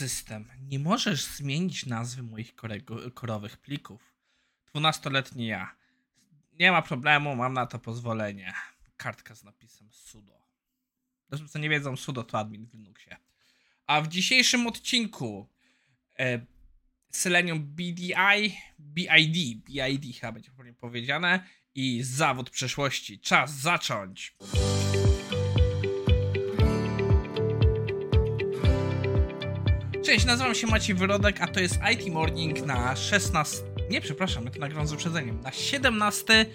system. Nie możesz zmienić nazwy moich korowych plików. Dwunastoletni ja. Nie ma problemu, mam na to pozwolenie. Kartka z napisem sudo. Dla co nie wiedzą, sudo to admin w Linuxie. A w dzisiejszym odcinku e, Selenium BDI, BID, BID chyba będzie powiedziane i zawód przeszłości. Czas zacząć! Cześć, nazywam się Maciej Wyrodek, a to jest IT Morning na 16. Nie, przepraszam, to nagrywam z uprzedzeniem. Na 17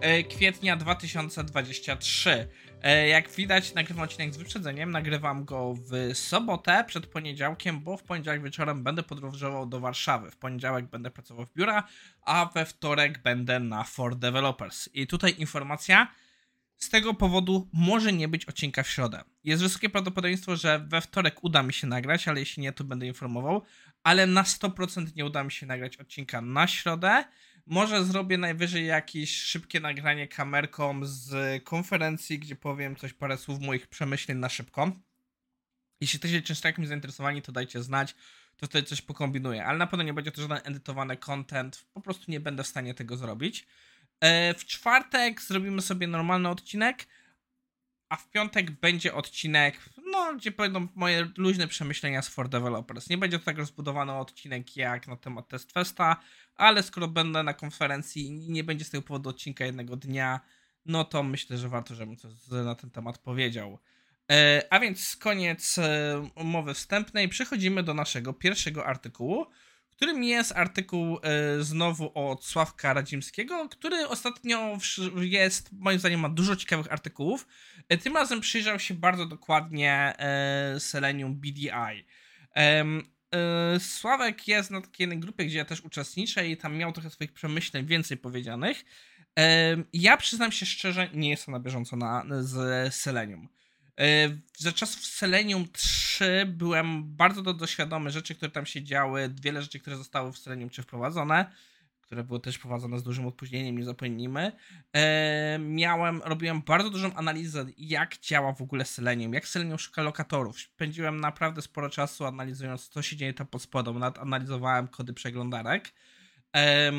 e, kwietnia 2023. E, jak widać, nagrywam odcinek z wyprzedzeniem. Nagrywam go w sobotę przed poniedziałkiem, bo w poniedziałek wieczorem będę podróżował do Warszawy. W poniedziałek będę pracował w biura, a we wtorek będę na For Developers. I tutaj informacja z tego powodu może nie być odcinka w środę. Jest wysokie prawdopodobieństwo, że we wtorek uda mi się nagrać, ale jeśli nie, to będę informował. Ale na 100% nie uda mi się nagrać odcinka na środę. Może zrobię najwyżej jakieś szybkie nagranie kamerką z konferencji, gdzie powiem coś, parę słów moich przemyśleń na szybko. Jeśli jesteście czymś takim zainteresowani, to dajcie znać, to wtedy coś pokombinuję. Ale na pewno nie będzie to żaden edytowany content, po prostu nie będę w stanie tego zrobić. E, w czwartek zrobimy sobie normalny odcinek, a w piątek będzie odcinek, no, gdzie będą moje luźne przemyślenia z For Developers. Nie będzie to tak rozbudowany odcinek jak na temat Test Festa, ale skoro będę na konferencji i nie będzie z tego powodu odcinka jednego dnia, no to myślę, że warto, żebym coś na ten temat powiedział. E, a więc koniec e, umowy wstępnej. Przechodzimy do naszego pierwszego artykułu którym jest artykuł e, znowu od Sławka Radzimskiego, który ostatnio jest, moim zdaniem, ma dużo ciekawych artykułów. E, tym razem przyjrzał się bardzo dokładnie e, Selenium BDI. Sławek jest na takiej grupie, gdzie ja też uczestniczę i tam miał trochę swoich przemyśleń więcej powiedzianych. Ja przyznam się szczerze, nie jestem na bieżąco na, z Selenium. Za czasów Selenium 3 byłem bardzo do, doświadomy rzeczy, które tam się działy, wiele rzeczy, które zostały w Selenium 3 wprowadzone, które były też wprowadzone z dużym opóźnieniem, nie zapomnijmy. E, miałem, robiłem bardzo dużą analizę, jak działa w ogóle Selenium, jak Selenium szuka lokatorów. Spędziłem naprawdę sporo czasu analizując, co się dzieje tam pod spodem, nawet analizowałem kody przeglądarek. E,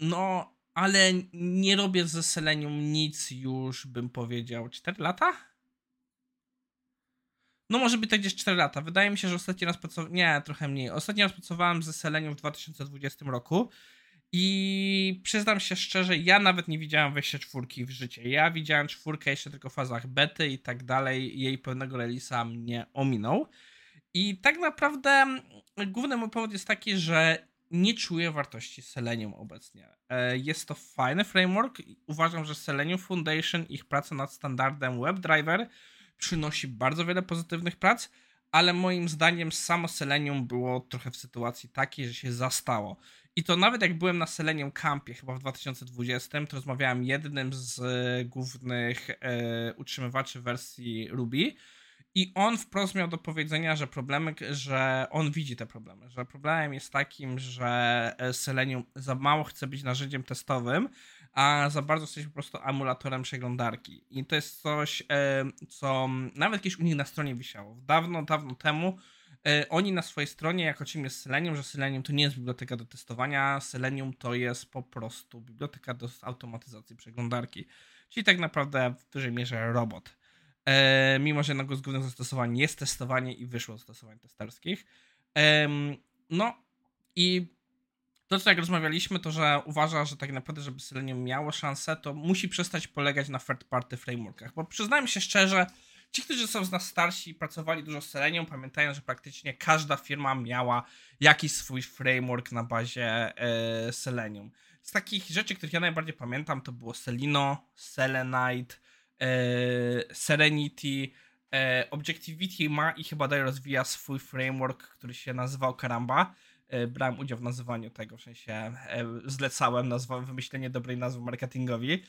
no, ale nie robię ze Selenium nic już, bym powiedział, 4 lata? No może być to gdzieś 4 lata. Wydaje mi się, że ostatni raz pracowałem, nie, trochę mniej. Ostatni raz pracowałem ze Selenium w 2020 roku i przyznam się szczerze, ja nawet nie widziałem wejścia czwórki w życie. Ja widziałem czwórkę jeszcze tylko w fazach bety i tak dalej. Jej pewnego release'a mnie ominął. I tak naprawdę główny mój powód jest taki, że nie czuję wartości Selenium obecnie. E, jest to fajny framework. Uważam, że Selenium Foundation, ich praca nad standardem WebDriver przynosi bardzo wiele pozytywnych prac, ale moim zdaniem samo Selenium było trochę w sytuacji takiej, że się zastało. I to nawet jak byłem na Selenium Campie chyba w 2020, to rozmawiałem jednym z głównych e, utrzymywaczy wersji Ruby i on wprost miał do powiedzenia, że problemy, że on widzi te problemy, że problemem jest takim, że e, Selenium za mało chce być narzędziem testowym, a za bardzo jesteś po prostu emulatorem przeglądarki. I to jest coś, e, co nawet kiedyś u nich na stronie wisiało. Dawno, dawno temu e, oni na swojej stronie, jako czym jest Selenium, że Selenium to nie jest biblioteka do testowania, Selenium to jest po prostu biblioteka do automatyzacji przeglądarki. Czyli tak naprawdę w dużej mierze robot. E, mimo, że jednego z głównych zastosowań jest testowanie i wyszło zastosowań testerskich. no i to, co jak rozmawialiśmy, to że uważa, że tak naprawdę, żeby Selenium miało szansę, to musi przestać polegać na third party frameworkach. Bo przyznajmy się szczerze, ci, którzy są z nas starsi i pracowali dużo z Selenium, pamiętają, że praktycznie każda firma miała jakiś swój framework na bazie e, Selenium. Z takich rzeczy, których ja najbardziej pamiętam, to było Selino, Selenite, e, Serenity, e, Objectivity ma i chyba dalej rozwija swój framework, który się nazywał Karamba brałem udział w nazywaniu tego, w sensie e, zlecałem nazwę, wymyślenie dobrej nazwy marketingowi.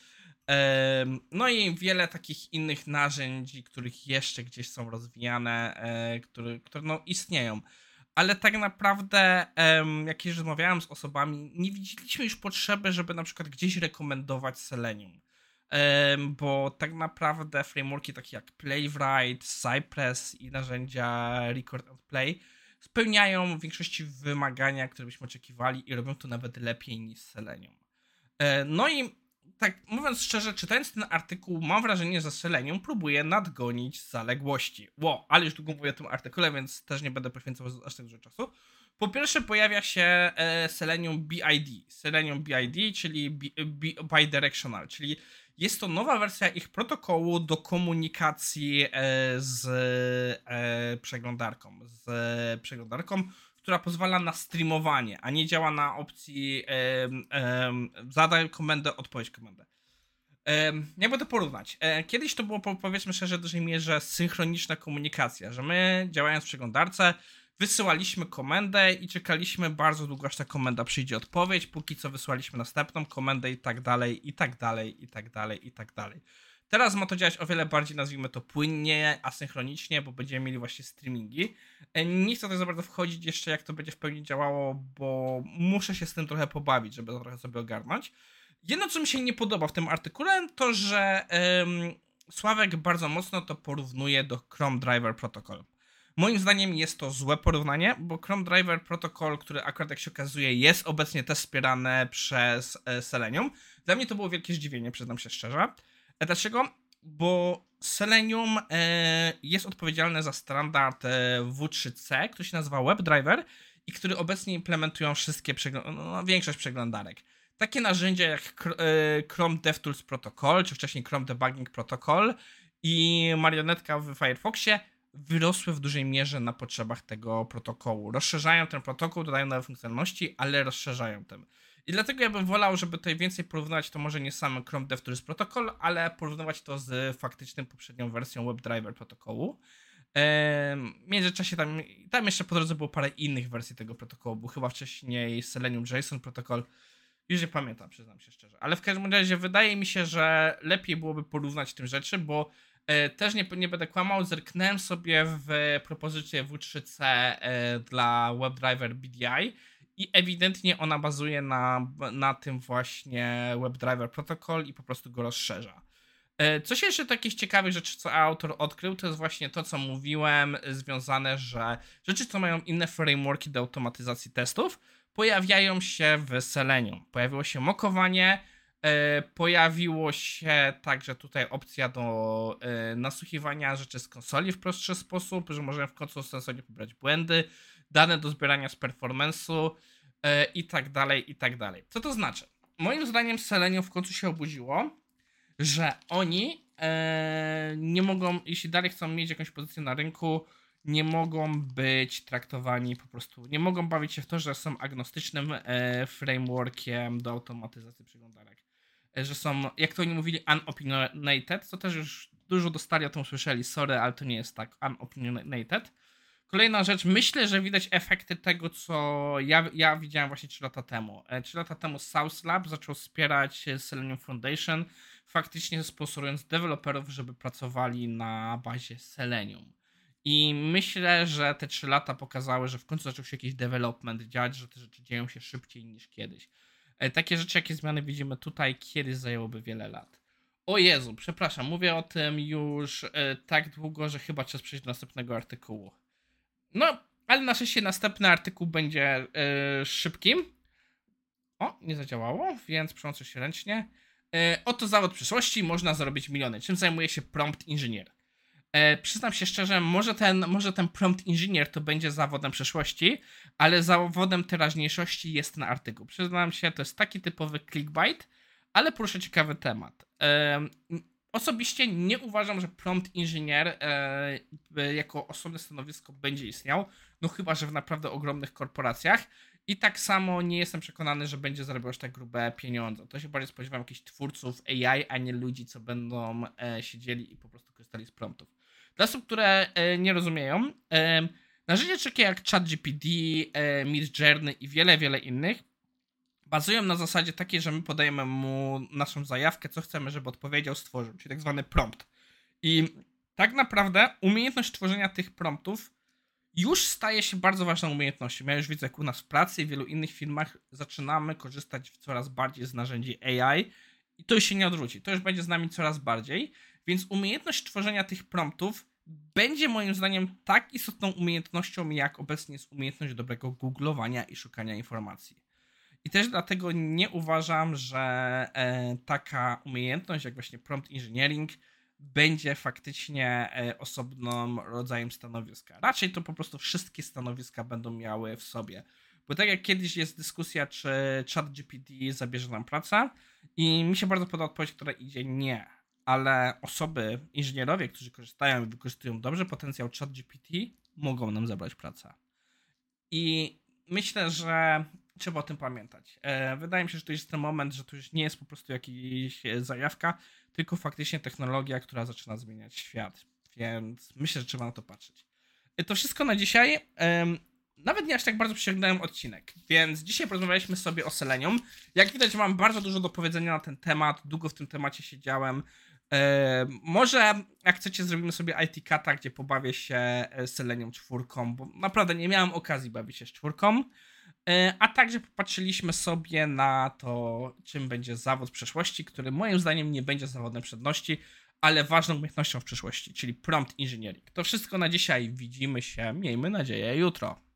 E, no i wiele takich innych narzędzi, których jeszcze gdzieś są rozwijane, które, które no istnieją. Ale tak naprawdę, jak już rozmawiałem z osobami, nie widzieliśmy już potrzeby, żeby na przykład gdzieś rekomendować Selenium. Bo tak naprawdę frameworki takie jak Playwright, Cypress i narzędzia Record and Play spełniają w większości wymagania, które byśmy oczekiwali i robią to nawet lepiej niż Selenium. E, no i tak mówiąc szczerze, czytając ten artykuł, mam wrażenie, że Selenium próbuje nadgonić zaległości. Ło, ale już długo mówię o tym artykule, więc też nie będę poświęcał aż tak dużo czasu. Po pierwsze pojawia się e, Selenium BID. Selenium BID, czyli bidirectional, czyli jest to nowa wersja ich protokołu do komunikacji e, z e, przeglądarką. Z przeglądarką, która pozwala na streamowanie, a nie działa na opcji zadaj komendę, odpowiedź komendę. Jak będę porównać? E, kiedyś to było, powiedzmy szczerze, w dużej mierze synchroniczna komunikacja, że my działając w przeglądarce wysyłaliśmy komendę i czekaliśmy bardzo długo, aż ta komenda przyjdzie odpowiedź, póki co wysłaliśmy następną komendę i tak dalej, i tak dalej, i tak dalej, i tak dalej. Teraz ma to działać o wiele bardziej, nazwijmy to płynnie, asynchronicznie, bo będziemy mieli właśnie streamingi. E, nie chcę tak za bardzo wchodzić jeszcze, jak to będzie w pełni działało, bo muszę się z tym trochę pobawić, żeby to trochę sobie ogarnąć. Jedno, co mi się nie podoba w tym artykule, to że um, Sławek bardzo mocno to porównuje do Chrome Driver Protocol. Moim zdaniem jest to złe porównanie, bo Chrome Driver Protocol, który akurat jak się okazuje jest obecnie też wspierane przez e, Selenium. Dla mnie to było wielkie zdziwienie, przyznam się szczerze. E, dlaczego? Bo Selenium e, jest odpowiedzialne za standard W3C, który się nazywa WebDriver i który obecnie implementują wszystkie, no, no, większość przeglądarek. Takie narzędzia jak Chrome DevTools Protocol, czy wcześniej Chrome Debugging Protocol i marionetka w Firefoxie wyrosły w dużej mierze na potrzebach tego protokołu. Rozszerzają ten protokół, dodają nowe funkcjonalności, ale rozszerzają ten. I dlatego ja bym wolał, żeby tutaj więcej porównywać to może nie sam Chrome DevTools protokol, ale porównywać to z faktycznym poprzednią wersją WebDriver protokołu. w międzyczasie tam, tam jeszcze po drodze było parę innych wersji tego protokołu, był chyba wcześniej Selenium JSON protokol, już nie pamiętam, przyznam się szczerze. Ale w każdym razie wydaje mi się, że lepiej byłoby porównać tym rzeczy, bo też nie, nie będę kłamał, zerknąłem sobie w propozycję W3C e, dla WebDriver BDI i ewidentnie ona bazuje na, na tym właśnie WebDriver Protocol i po prostu go rozszerza. E, coś jeszcze takich ciekawych rzeczy, co autor odkrył, to jest właśnie to, co mówiłem, związane, że rzeczy, co mają inne frameworki do automatyzacji testów, pojawiają się w Selenium. Pojawiło się mokowanie, E, pojawiło się także tutaj opcja do e, nasłuchiwania rzeczy z konsoli w prostszy sposób, że możemy w końcu sensownie pobrać błędy, dane do zbierania z performance'u e, i tak dalej, i tak dalej. Co to znaczy? Moim zdaniem Selenium w końcu się obudziło, że oni nie mogą, jeśli dalej chcą mieć jakąś pozycję na rynku, nie mogą być traktowani po prostu, nie mogą bawić się w to, że są agnostycznym frameworkiem do automatyzacji przeglądarek. E, że są, jak to oni mówili, unopinionated, to też już dużo dostali o tym słyszeli, sorry, ale to nie jest tak unopinionated. Kolejna rzecz, myślę, że widać efekty tego, co ja, ja widziałem właśnie 3 lata temu. 3 e, lata temu South Lab zaczął wspierać Selenium Foundation, faktycznie sponsorując deweloperów, żeby pracowali na bazie Selenium. I myślę, że te 3 lata pokazały, że w końcu zaczął się jakiś development dziać, że te rzeczy dzieją się szybciej niż kiedyś. E, takie rzeczy, jakie zmiany widzimy tutaj, kiedyś zajęłoby wiele lat. O Jezu, przepraszam, mówię o tym już e, tak długo, że chyba czas przejść do następnego artykułu. No, ale na szczęście następny artykuł będzie e, szybkim. O, nie zadziałało, więc przełączę się ręcznie. oto zawód przyszłości, można zarobić miliony. Czym zajmuje się prompt inżynier? E, przyznam się szczerze, może ten, może ten prompt inżynier to będzie zawodem przeszłości, ale zawodem teraźniejszości jest ten artykuł. Przyznam się, to jest taki typowy clickbait, ale proszę ciekawy temat. E, osobiście nie uważam, że prompt inżynier e, jako osobne stanowisko będzie istniał, no chyba, że w naprawdę ogromnych korporacjach. I tak samo nie jestem przekonany, że będzie zarabiał tak grube pieniądze. To się bardziej spodziewam jakichś twórców AI, a nie ludzi, co będą e, siedzieli i po prostu korzystali z promptów. Dla osób, które e, nie rozumieją, e, narzędzia takie jak ChatGPT, e, Midjourney i wiele, wiele innych bazują na zasadzie takiej, że my podajemy mu naszą zajawkę, co chcemy, żeby odpowiedział, stworzył, czyli tak zwany prompt. I tak naprawdę umiejętność tworzenia tych promptów już staje się bardzo ważną umiejętnością. Ja już widzę, jak u nas w pracy i w wielu innych firmach zaczynamy korzystać coraz bardziej z narzędzi AI i to już się nie odwróci. To już będzie z nami coraz bardziej. Więc umiejętność tworzenia tych promptów będzie moim zdaniem tak istotną umiejętnością, jak obecnie jest umiejętność dobrego googlowania i szukania informacji. I też dlatego nie uważam, że e, taka umiejętność jak właśnie prompt engineering będzie faktycznie e, osobnym rodzajem stanowiska. Raczej to po prostu wszystkie stanowiska będą miały w sobie. Bo tak jak kiedyś jest dyskusja, czy ChatGPT zabierze nam pracę, i mi się bardzo podoba odpowiedź, która idzie nie. Ale osoby, inżynierowie, którzy korzystają i wykorzystują dobrze potencjał ChatGPT, mogą nam zabrać pracę. I myślę, że trzeba o tym pamiętać. E, wydaje mi się, że to jest ten moment, że to już nie jest po prostu jakaś zajawka, tylko faktycznie technologia, która zaczyna zmieniać świat. Więc myślę, że trzeba na to patrzeć. E, to wszystko na dzisiaj. Nawet nie aż tak bardzo przyciągnąłem odcinek, więc dzisiaj porozmawialiśmy sobie o Selenium. Jak widać, mam bardzo dużo do powiedzenia na ten temat, długo w tym temacie siedziałem. Może jak chcecie, zrobimy sobie IT Kata, gdzie pobawię się e, Selenium czwórką, bo naprawdę nie miałem okazji bawić się z czwórką. E, a także popatrzyliśmy sobie na to, czym będzie zawód w który moim zdaniem nie będzie zawodem przedności, ale ważną umiejętnością w przyszłości, czyli prompt engineering. To wszystko na dzisiaj. Widzimy się, miejmy nadzieję, jutro.